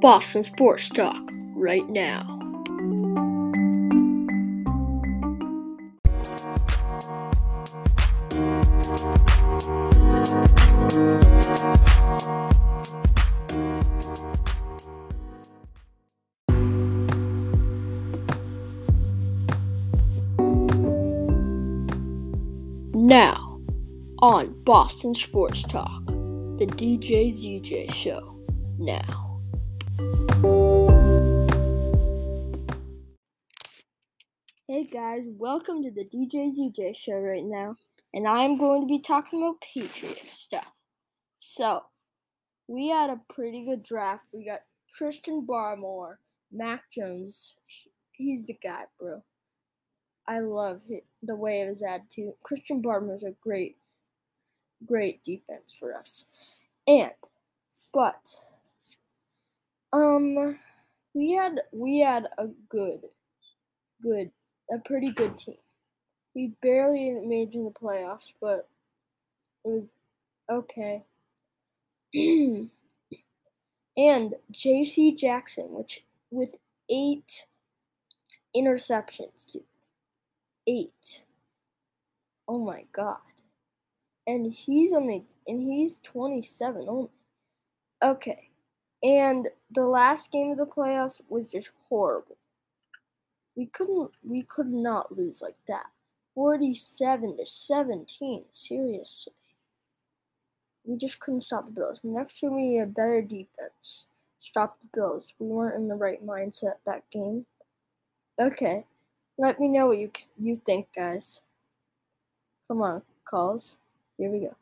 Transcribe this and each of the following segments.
Boston Sports Talk right now. Now, on Boston Sports Talk, the DJ ZJ Show. Now. Hey guys, welcome to the DJ ZJ Show right now, and I am going to be talking about Patriots stuff. So, we had a pretty good draft. We got Christian Barmore, Mac Jones. He's the guy, bro. I love it, the way of his attitude. Christian Barmore is a great, great defense for us. And, but, um, we had we had a good, good, a pretty good team. We barely made it in the playoffs, but it was okay. and J.C. Jackson, which with eight interceptions, dude eight. Oh my god. And he's only and he's 27 only. Okay. And the last game of the playoffs was just horrible. We couldn't we could not lose like that. 47 to 17. Seriously. We just couldn't stop the Bills. Next year we need a better defense. Stop the Bills. We weren't in the right mindset that game. Okay. Let me know what you you think, guys. Come on, calls. Here we go.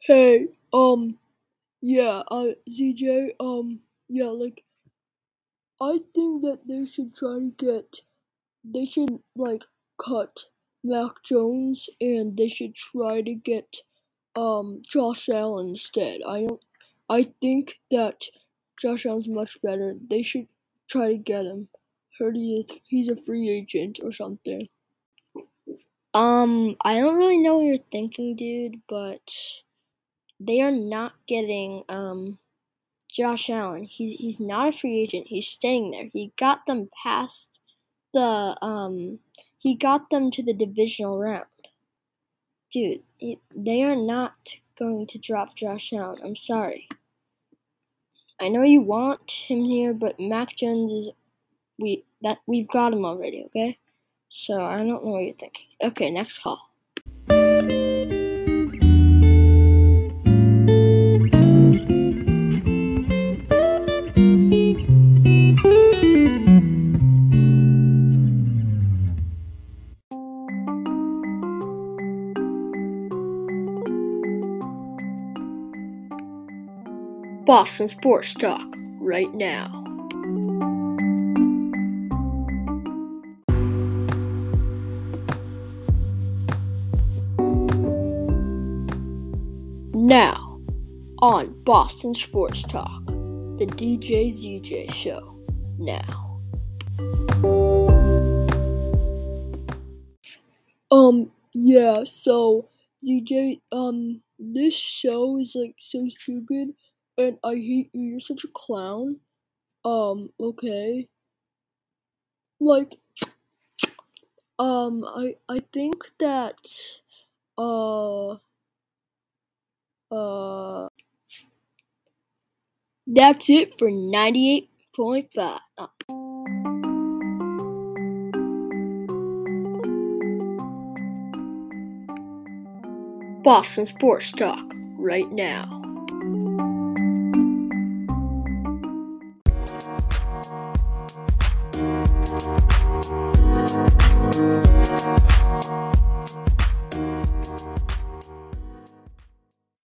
Hey, um, yeah, uh, ZJ, um, yeah, like, I think that they should try to get, they should, like, cut Mac Jones and they should try to get, um, Josh Allen instead. I don't, I think that Josh Allen's much better. They should try to get him heard he is he's a free agent or something. Um, I don't really know what you're thinking, dude, but they are not getting um Josh Allen. He's he's not a free agent. He's staying there. He got them past the um he got them to the divisional round. Dude, it, they are not going to drop Josh Allen. I'm sorry. I know you want him here, but Mac Jones is we that we've got him already, okay? So I don't know what you're thinking. Okay, next call. Boston Sports Talk right now. Now, on Boston Sports Talk, the DJ ZJ Show. Now. Um, yeah, so, ZJ, um, this show is like so stupid, and I hate you. You're such a clown. Um, okay. Like, um, I, I think that, uh, uh, that's it for 98.5. Uh. Boston Sports Talk right now.